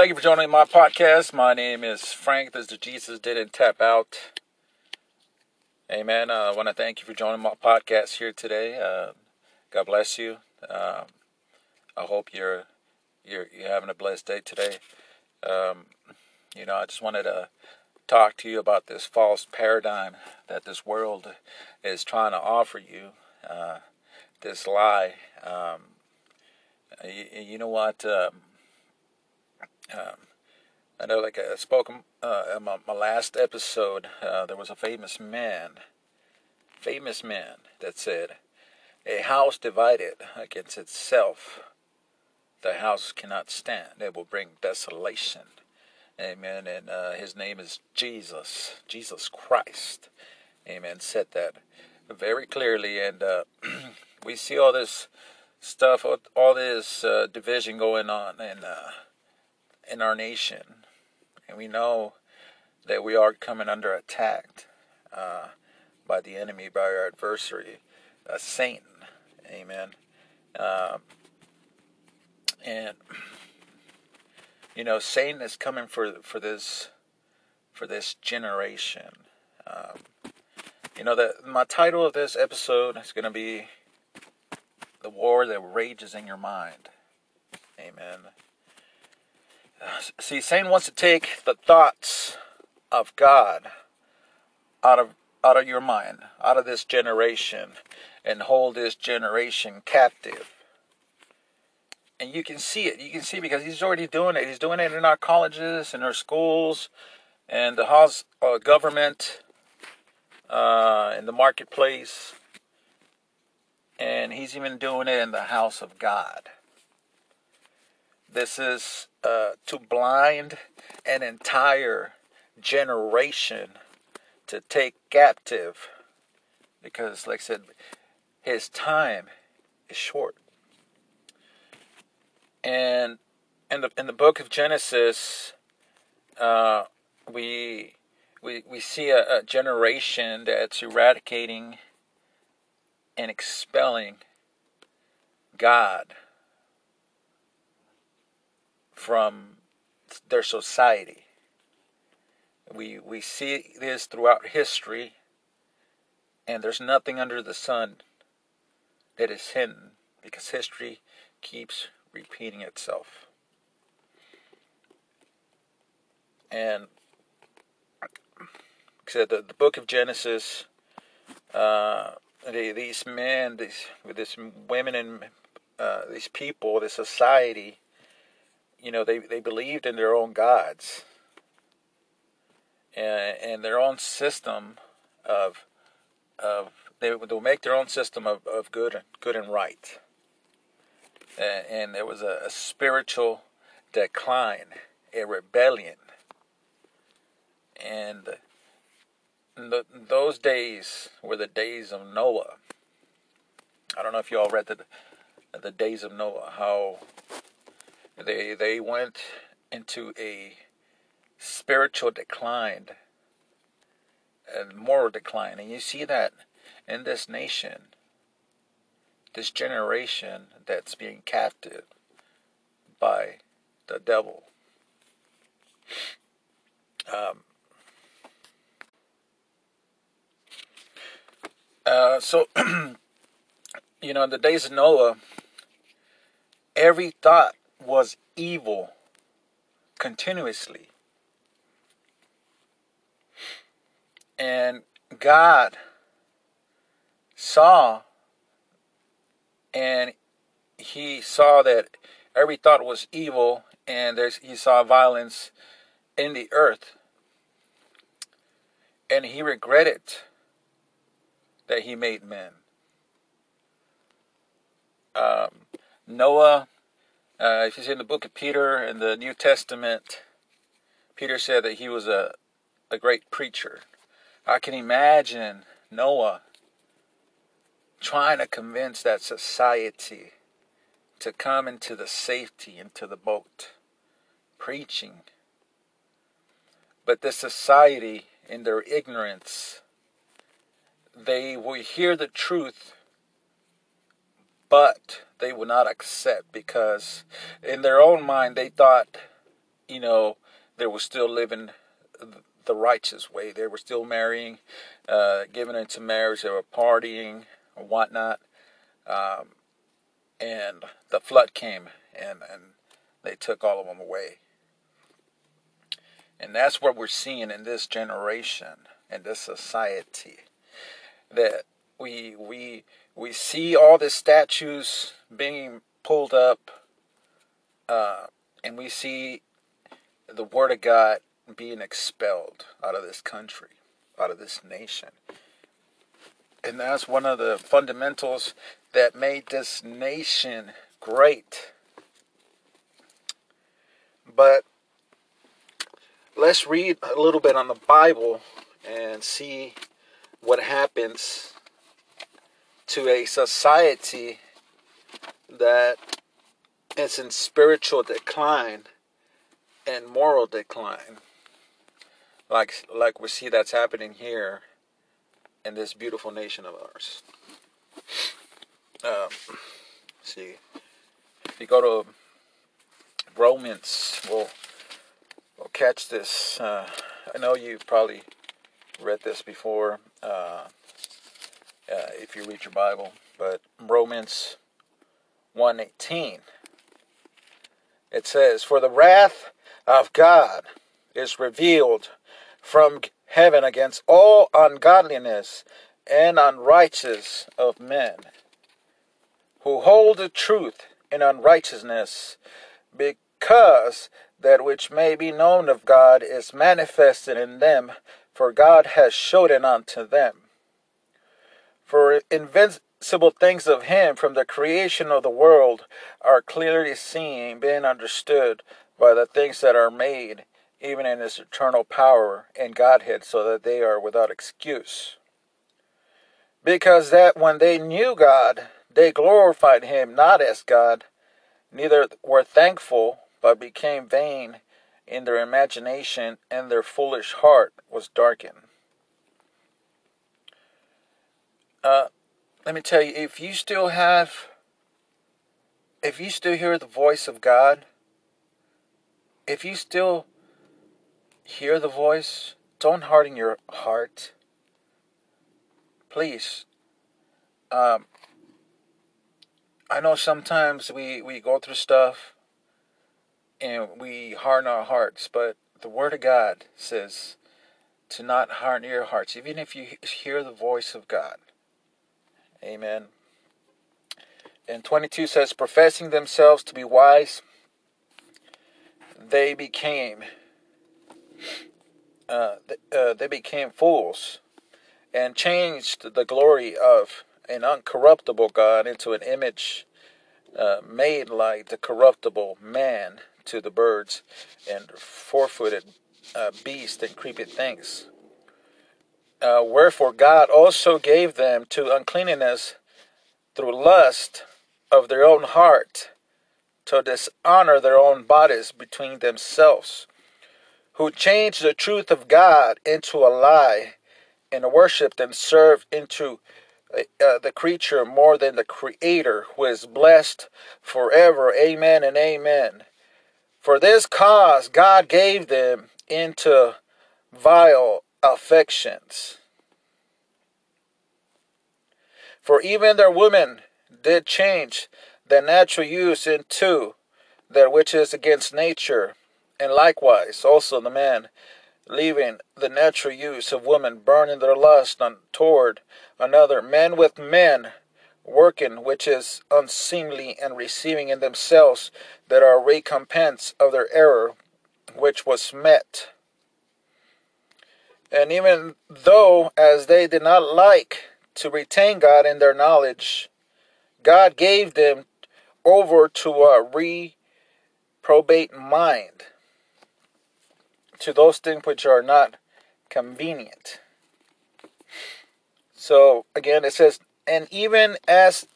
thank you for joining my podcast. My name is Frank. This is Jesus Didn't Tap Out. Amen. Uh, I want to thank you for joining my podcast here today. Uh, God bless you. Um, I hope you're you're you're having a blessed day today. Um, you know, I just wanted to talk to you about this false paradigm that this world is trying to offer you. Uh, this lie. Um, you, you, know what? Um, I know, like I spoke uh, in my, my, last episode, uh, there was a famous man, famous man that said, "A house divided against itself, the house cannot stand. It will bring desolation." Amen. And uh, his name is Jesus, Jesus Christ. Amen. Said that very clearly, and uh, we see all this stuff, all this uh, division going on, and uh, in our nation, and we know that we are coming under attack uh, by the enemy, by our adversary, uh, Satan. Amen. Um, and you know, Satan is coming for for this for this generation. Um, you know that my title of this episode is going to be "The War That Rages in Your Mind." Amen. See, Satan wants to take the thoughts of God out of out of your mind, out of this generation, and hold this generation captive. And you can see it. You can see because he's already doing it. He's doing it in our colleges, in our schools, and the house uh, government, uh, in the marketplace, and he's even doing it in the house of God. This is uh, to blind an entire generation to take captive because, like I said, his time is short. And in the in the book of Genesis, uh, we we we see a, a generation that's eradicating and expelling God from their society. We, we see this throughout history, and there's nothing under the sun that is hidden because history keeps repeating itself. And said the, the book of Genesis, uh, they, these men, these these women and uh, these people, this society, you know, they, they believed in their own gods and, and their own system of of they they'll make their own system of, of good good and right. And, and there was a, a spiritual decline, a rebellion, and the, those days were the days of Noah. I don't know if you all read the the days of Noah, how they they went into a spiritual decline and moral decline. And you see that in this nation, this generation that's being captive by the devil. Um, uh, so, you know, in the days of Noah, every thought was evil continuously. And God saw and he saw that every thought was evil and he saw violence in the earth. And he regretted that he made men. Um, Noah uh, if you see in the book of Peter in the New Testament, Peter said that he was a, a great preacher. I can imagine Noah trying to convince that society to come into the safety into the boat, preaching. But this society, in their ignorance, they will hear the truth but they would not accept because in their own mind they thought you know, they were still living the righteous way. They were still marrying, uh, giving into marriage. They were partying or whatnot. Um, and the flood came and, and they took all of them away. And that's what we're seeing in this generation, in this society. That we we we see all the statues being pulled up, uh, and we see the word of God being expelled out of this country, out of this nation. And that's one of the fundamentals that made this nation great. But let's read a little bit on the Bible and see what happens to a society that is in spiritual decline and moral decline. Like like we see that's happening here in this beautiful nation of ours. Um, see. If you go to romans we'll we'll catch this. Uh, i know you probably read this before. Uh, uh, if you read your Bible. But Romans 1:18 it says, "For the wrath of God is revealed from heaven against all ungodliness and unrighteous of men, who hold the truth in unrighteousness, because that which may be known of God is manifested in them, for God has showed it unto them." For invincible things of him from the creation of the world are clearly seen, being understood by the things that are made, even in his eternal power and Godhead, so that they are without excuse. Because that when they knew God, they glorified him not as God, neither were thankful, but became vain in their imagination, and their foolish heart was darkened. Uh, let me tell you, if you still have, if you still hear the voice of God, if you still hear the voice, don't harden your heart. Please. Um, I know sometimes we, we go through stuff and we harden our hearts, but the Word of God says to not harden your hearts, even if you hear the voice of God. Amen. And 22 says, professing themselves to be wise, they became uh, uh, they became fools and changed the glory of an uncorruptible God into an image uh, made like the corruptible man to the birds and four-footed uh, beasts and creepy things. Uh, wherefore God also gave them to uncleanness through lust of their own heart to dishonor their own bodies between themselves, who changed the truth of God into a lie and worshipped and served into uh, uh the creature more than the Creator, who is blessed forever. Amen and amen. For this cause God gave them into vile affections. For even their women did change their natural use into that which is against nature, and likewise also the men, leaving the natural use of women, burning their lust on, toward another, men with men, working which is unseemly, and receiving in themselves that are recompense of their error, which was met. And even though, as they did not like to retain God in their knowledge, God gave them over to a reprobate mind, to those things which are not convenient. So again, it says, and even as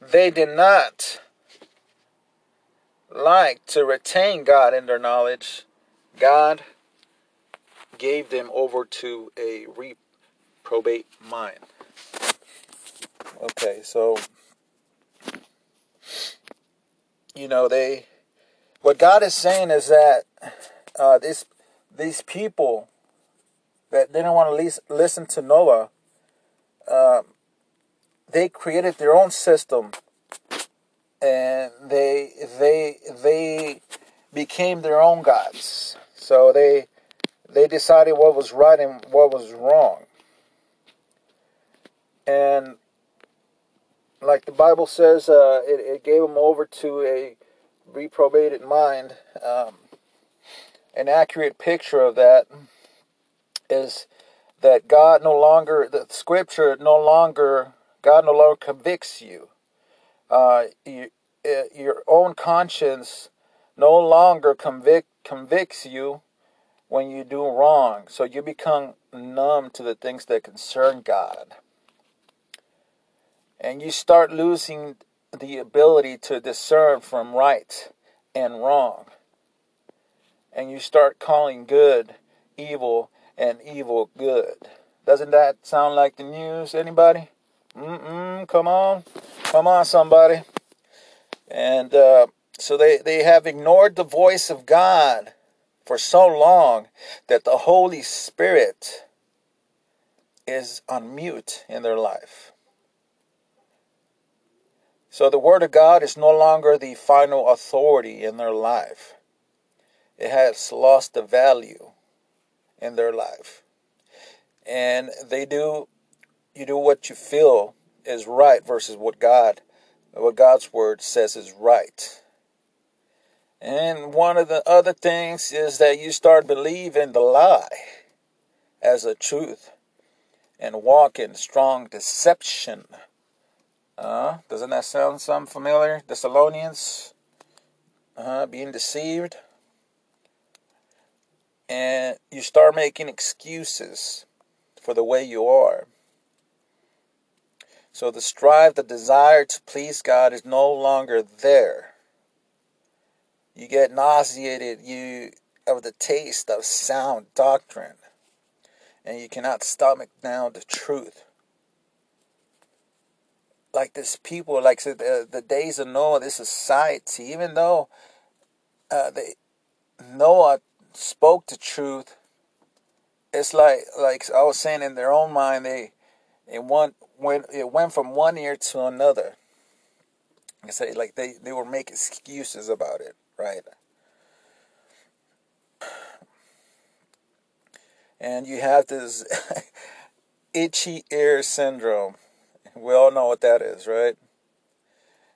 they did not like to retain God in their knowledge, God gave them over to a reprobate mind. Okay, so you know they what God is saying is that uh, this these people that didn't want to listen to Noah, uh, they created their own system, and they they they became their own gods. So they they decided what was right and what was wrong. And like the Bible says, uh, it, it gave them over to a reprobated mind. Um, an accurate picture of that is that God no longer, the scripture no longer, God no longer convicts you. Uh, you uh, your own conscience no longer convict convicts you when you do wrong. So you become numb to the things that concern God. And you start losing the ability to discern from right and wrong. And you start calling good evil and evil good. Doesn't that sound like the news? Anybody? Mm-mm, come on. Come on, somebody. And uh, so they, they have ignored the voice of God for so long that the Holy Spirit is on mute in their life. So the Word of God is no longer the final authority in their life. It has lost the value in their life. And they do you do what you feel is right versus what God what God's word says is right. And one of the other things is that you start believing the lie as a truth and walk in strong deception. Uh, doesn't that sound some familiar? Thessalonians, uh, being deceived. And you start making excuses for the way you are. So the strive, the desire to please God is no longer there. You get nauseated you of the taste of sound doctrine, and you cannot stomach down the truth. Like this people, like the, the days of Noah, this society, even though uh, they Noah spoke the truth, it's like like I was saying in their own mind, they it went went it went from one ear to another. I say like they they were making excuses about it, right? And you have this itchy ear syndrome. We all know what that is, right?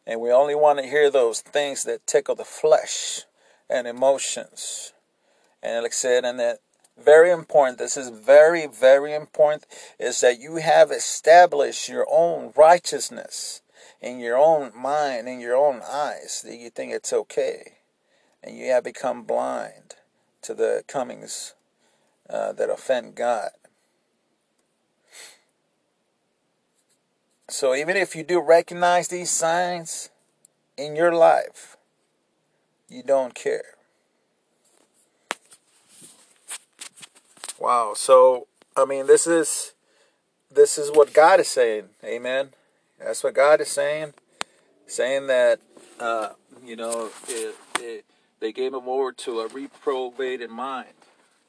And we only want to hear those things that tickle the flesh and emotions. And like I said, and that very important, this is very, very important, is that you have established your own righteousness in your own mind, in your own eyes, that you think it's okay. And you have become blind to the comings uh, that offend God. So even if you do recognize these signs in your life, you don't care. Wow. So, I mean, this is this is what God is saying. Amen. That's what God is saying. Saying that, uh, you know, it, it, they gave him over to a reprobated mind,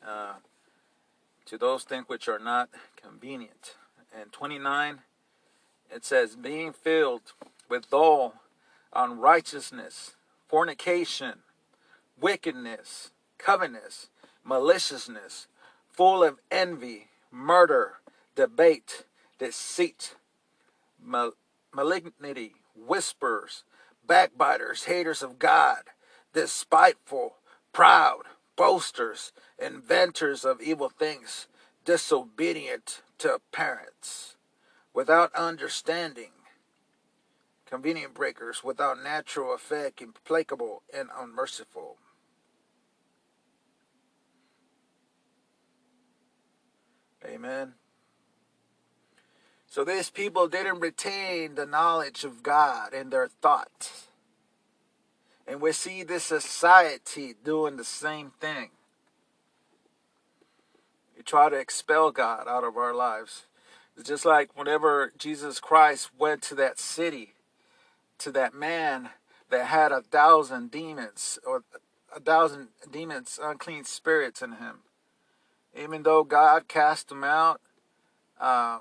uh, to those things which are not convenient. And 29, it says, being filled with all unrighteousness, fornication, wickedness, covetousness, maliciousness full of envy, murder, debate, deceit, mal- malignity, whispers, backbiters, haters of God, despiteful, proud, boasters, inventors of evil things, disobedient to parents, without understanding, convenient breakers, without natural effect, implacable and unmerciful. Amen. So these people didn't retain the knowledge of God in their thoughts. And we see this society doing the same thing. We try to expel God out of our lives. It's just like whenever Jesus Christ went to that city, to that man that had a thousand demons, or a thousand demons, unclean spirits in him. Even though God cast them out, uh,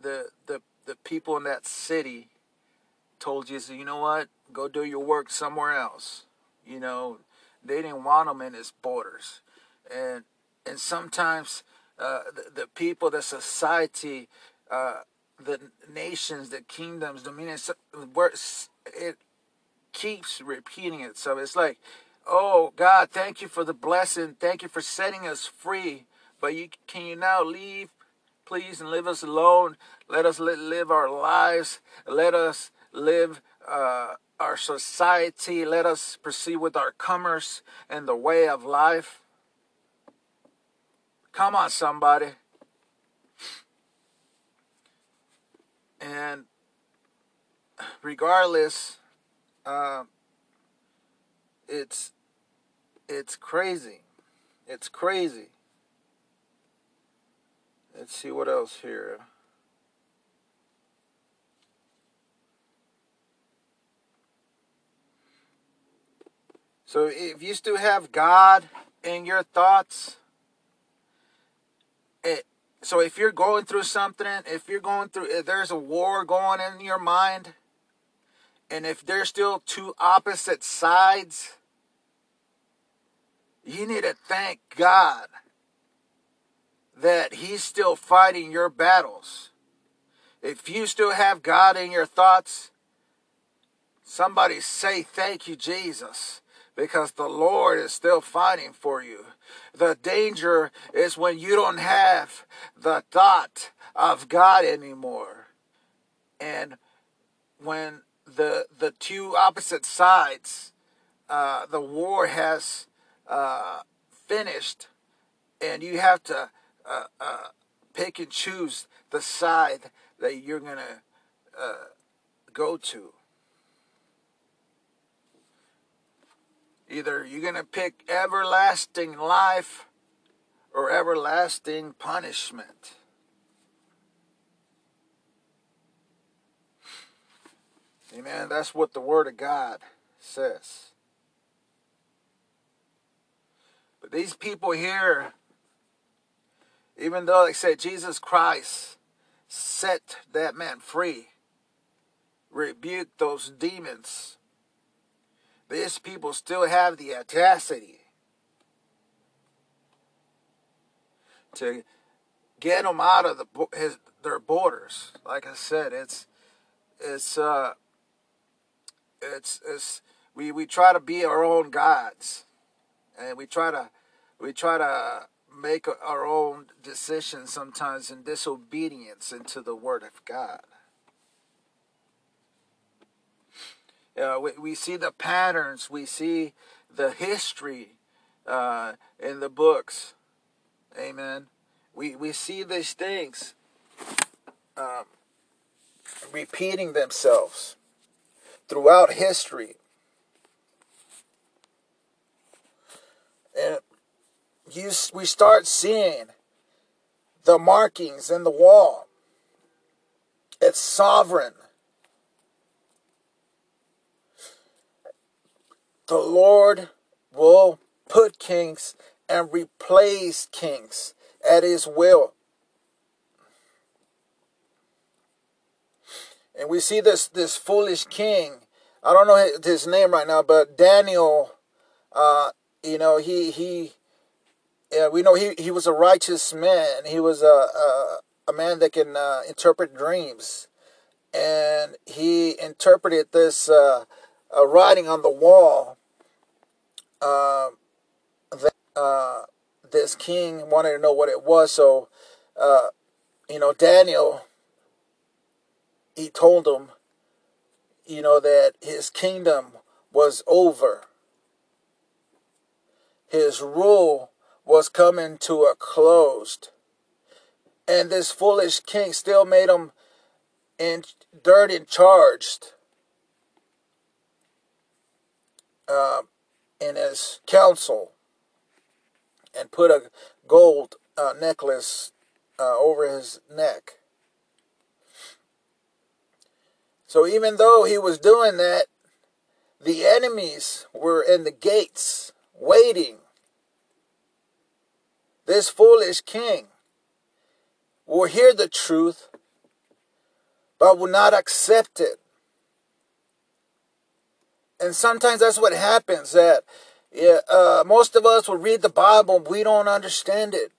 the the the people in that city told Jesus, you know what, go do your work somewhere else. You know, they didn't want them in his borders, and and sometimes uh, the, the people, the society, uh, the nations, the kingdoms, dominions, it keeps repeating itself. It's like, oh God, thank you for the blessing, thank you for setting us free, but you can you now leave, please, and leave us alone. Let us live our lives. Let us live. Uh, our society, let us proceed with our commerce and the way of life. Come on, somebody. And regardless, uh, it's it's crazy. It's crazy. Let's see what else here. So if you still have God in your thoughts, it, so if you're going through something, if you're going through, if there's a war going in your mind, and if there's still two opposite sides, you need to thank God that He's still fighting your battles. If you still have God in your thoughts, somebody say, Thank you, Jesus because the Lord is still fighting for you. The danger is when you don't have the thought of God anymore. And when the the two opposite sides, uh, the war has uh, finished, and you have to uh, uh pick and choose the side that you're gonna uh, go to. Either you're going to pick everlasting life or everlasting punishment. Amen. That's what the Word of God says. But these people here, even though they said Jesus Christ set that man free, rebuked those demons, these people still have the audacity to get them out of the his, their borders. Like I said, it's it's uh it's it's we we try to be our own gods, and we try to we try to make our own decisions sometimes in disobedience into the word of God. Uh, we, we see the patterns, we see the history uh, in the books. Amen. We, we see these things um, repeating themselves throughout history. And you, we start seeing the markings in the wall. It's sovereign. The Lord will put kings and replace kings at his will. And we see this this foolish king. I don't know his name right now, but Daniel, uh, you know, he he, yeah, we know he he was a righteous man. He was a a, a man that can uh, interpret dreams, and he interpreted this uh, writing on the wall uh, that uh, this king wanted to know what it was. So, uh, you know, Daniel, he told him, you know, that his kingdom was over. His rule was coming to a close. And this foolish king still made him in dirt and charged. Uh, in his council and put a gold uh, necklace uh, over his neck. So even though he was doing that, the enemies were in the gates waiting. This foolish king will hear the truth, but will not accept it. And sometimes that's what happens that yeah, uh, most of us will read the Bible, we don't understand it.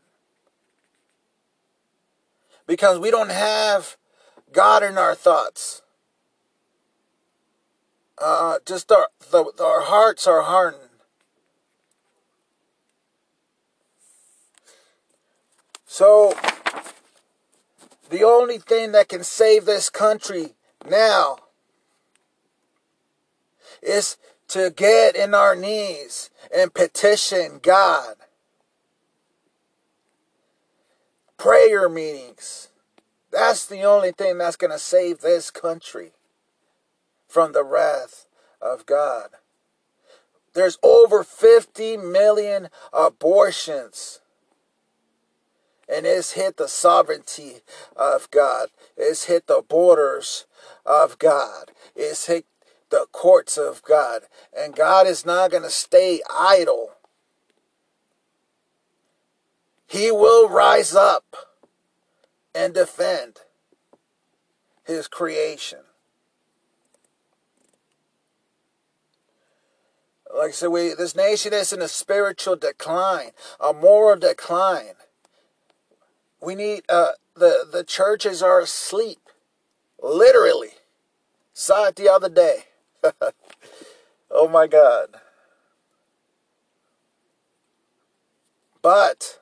Because we don't have God in our thoughts. Uh, just our, the, our hearts are hardened. So, the only thing that can save this country now is to get in our knees and petition God. Prayer meetings. That's the only thing that's going to save this country from the wrath of God. There's over 50 million abortions. And it's hit the sovereignty of God. It's hit the borders of God. It's hit the courts of God. And God is not going to stay idle. He will rise up and defend his creation. Like I said, we, this nation is in a spiritual decline, a moral decline. We need, uh, the, the churches are asleep, literally. Saw it the other day. oh my God. But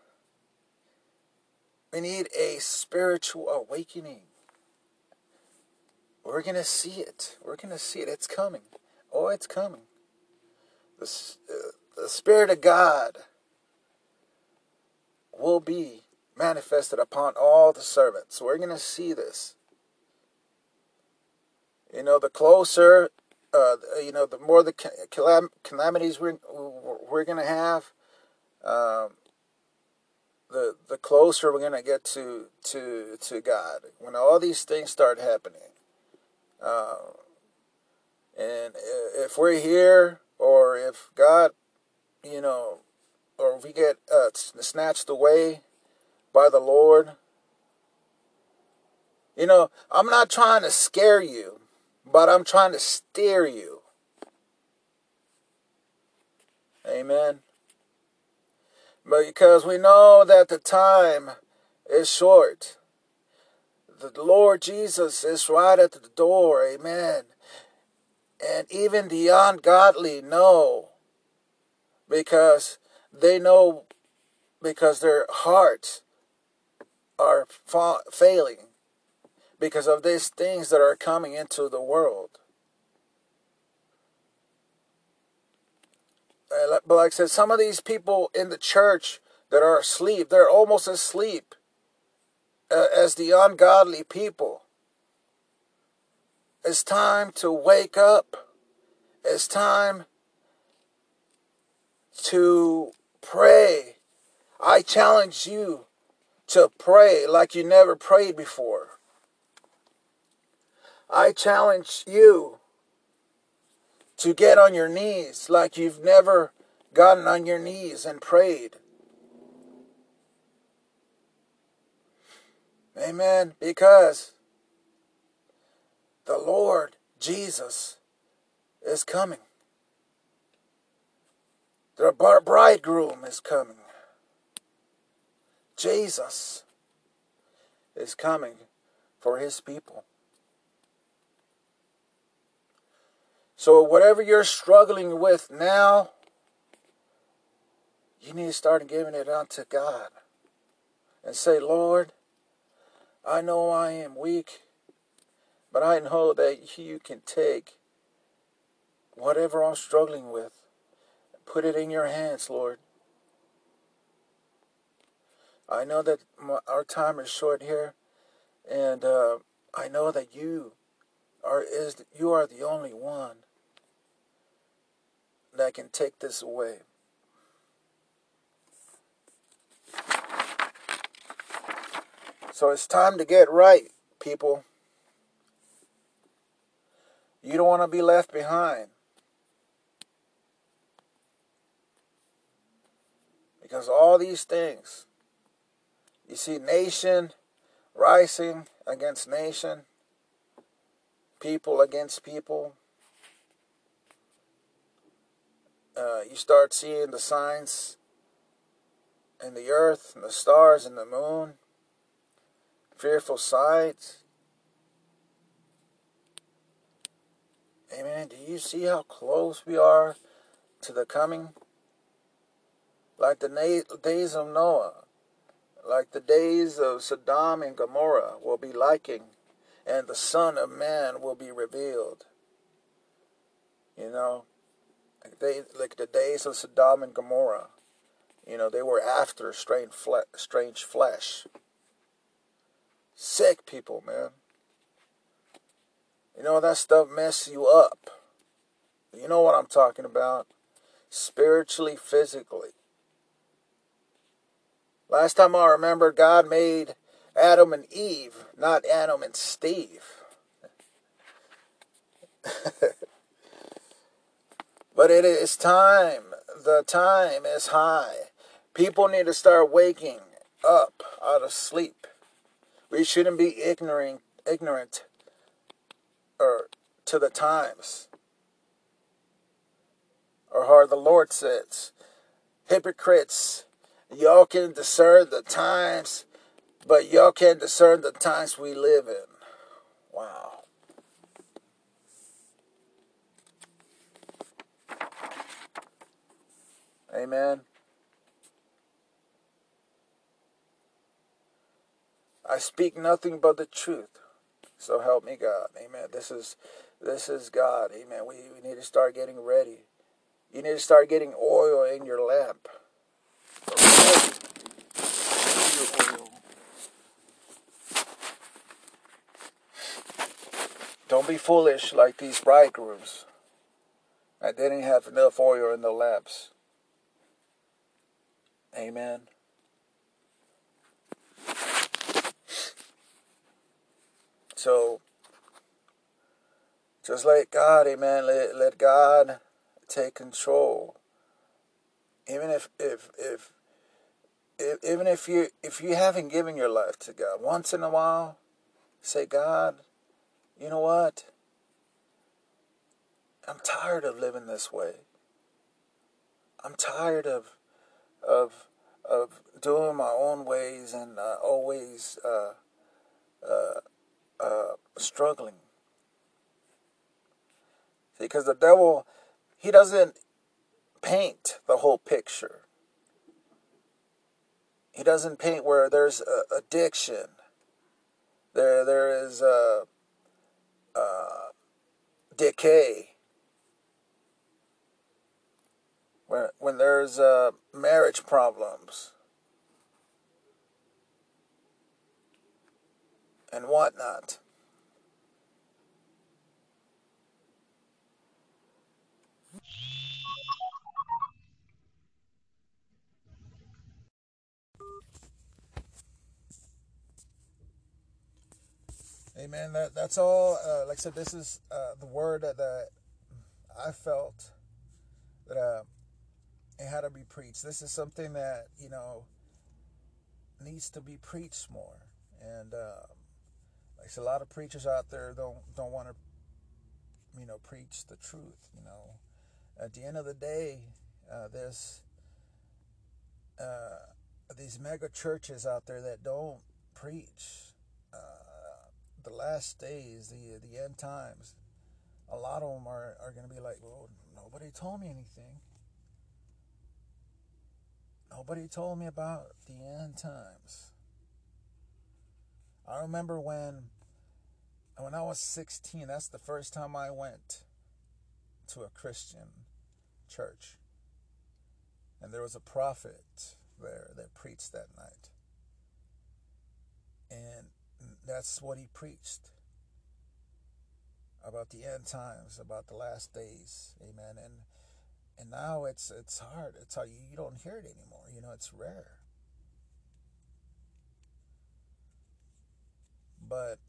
we need a spiritual awakening. We're going to see it. We're going to see it. It's coming. Oh, it's coming. The, uh, the Spirit of God will be manifested upon all the servants. We're going to see this. You know, the closer uh, you know, the more the calam- calamities we're we're gonna have, um, the the closer we're gonna get to to to God. When all these things start happening, uh, and if we're here, or if God, you know, or we get uh, snatched away by the Lord, you know, I'm not trying to scare you but I'm trying to steer you. Amen. Because we know that the time is short, the Lord Jesus is right at the door. Amen. And even the ungodly know because they know because their hearts are fa- failing because of these things that are coming into the world. But like I said, some of these people in the church that are asleep, they're almost asleep uh, as the ungodly people. It's time to wake up. It's time to pray. I challenge you to pray like you never prayed before. I challenge you to get on your knees like you've never gotten on your knees and prayed. Amen. Because the Lord Jesus is coming. The bridegroom is coming. Jesus is coming for his people. So, whatever you're struggling with now, you need to start giving it unto God and say, Lord, I know I am weak, but I know that you can take whatever I'm struggling with put it in your hands, Lord. I know that our time is short here, and uh, I know that you are is you are the only one that can take this away. So it's time to get right, people. You don't want to be left behind. Because all these things, you see, nation rising against nation, people against people. Uh, you start seeing the signs in the earth and the stars and the moon, fearful sights. Amen. Do you see how close we are to the coming? Like the days of Noah, like the days of Sodom and Gomorrah will be liking, and the Son of Man will be revealed. You know, like, they, like the days of Sodom and Gomorrah. You know, they were after strange, fle- strange flesh. Sick people, man. You know, that stuff messes you up. You know what I'm talking about. Spiritually, physically. Last time I remember, God made Adam and Eve, not Adam and Steve. but it is time. The time is high. People need to start waking up out of sleep. We shouldn't be ignorant, ignorant or to the times. Or how the Lord says, hypocrites, y'all can discern the times, but y'all can't discern the times we live in. Wow. Amen. I speak nothing but the truth. So help me God. Amen. This is this is God. Amen. We, we need to start getting ready. You need to start getting oil in your lamp. Don't be foolish like these bridegrooms I didn't have enough oil in the lamps. Amen. So just let God, amen, let, let God take control. Even if if if, if even if you if you haven't given your life to God, once in a while, say, God, you know what? I'm tired of living this way. I'm tired of of of doing my own ways and uh, always uh, uh, uh, struggling. Because the devil, he doesn't paint the whole picture. He doesn't paint where there's addiction. There, there is a, decay. When, when there's uh, marriage problems. and whatnot. Amen. That that's all. Uh, like I said, this is uh, the word that, I felt that it had to be preached. This is something that you know needs to be preached more. And uh, like a lot of preachers out there don't don't want to you know preach the truth. You know, at the end of the day, uh, there's uh, these mega churches out there that don't preach uh, the last days, the the end times. A lot of them are, are going to be like, well, nobody told me anything. Nobody told me about the end times. I remember when when I was 16, that's the first time I went to a Christian church. And there was a prophet there that preached that night. And that's what he preached about the end times, about the last days. Amen. And and now it's it's hard. It's how you, you don't hear it anymore. You know, it's rare. But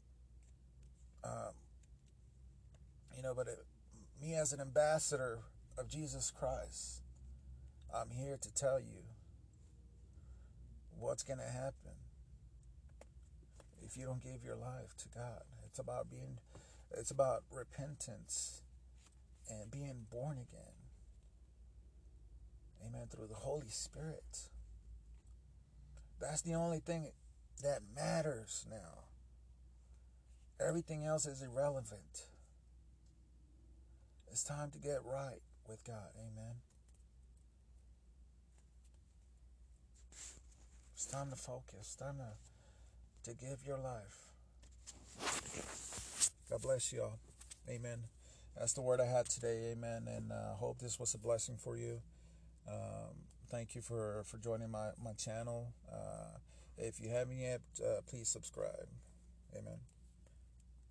um, you know, but it, me as an ambassador of Jesus Christ, I'm here to tell you what's going to happen if you don't give your life to God. It's about being it's about repentance and being born again. Amen. Through the Holy Spirit. That's the only thing that matters now. Everything else is irrelevant. It's time to get right with God. Amen. It's time to focus. It's time to, to give your life. God bless you all. Amen. That's the word I had today. Amen. And I uh, hope this was a blessing for you. Um, thank you for, for joining my, my channel. Uh, if you haven't yet, uh, please subscribe. Amen.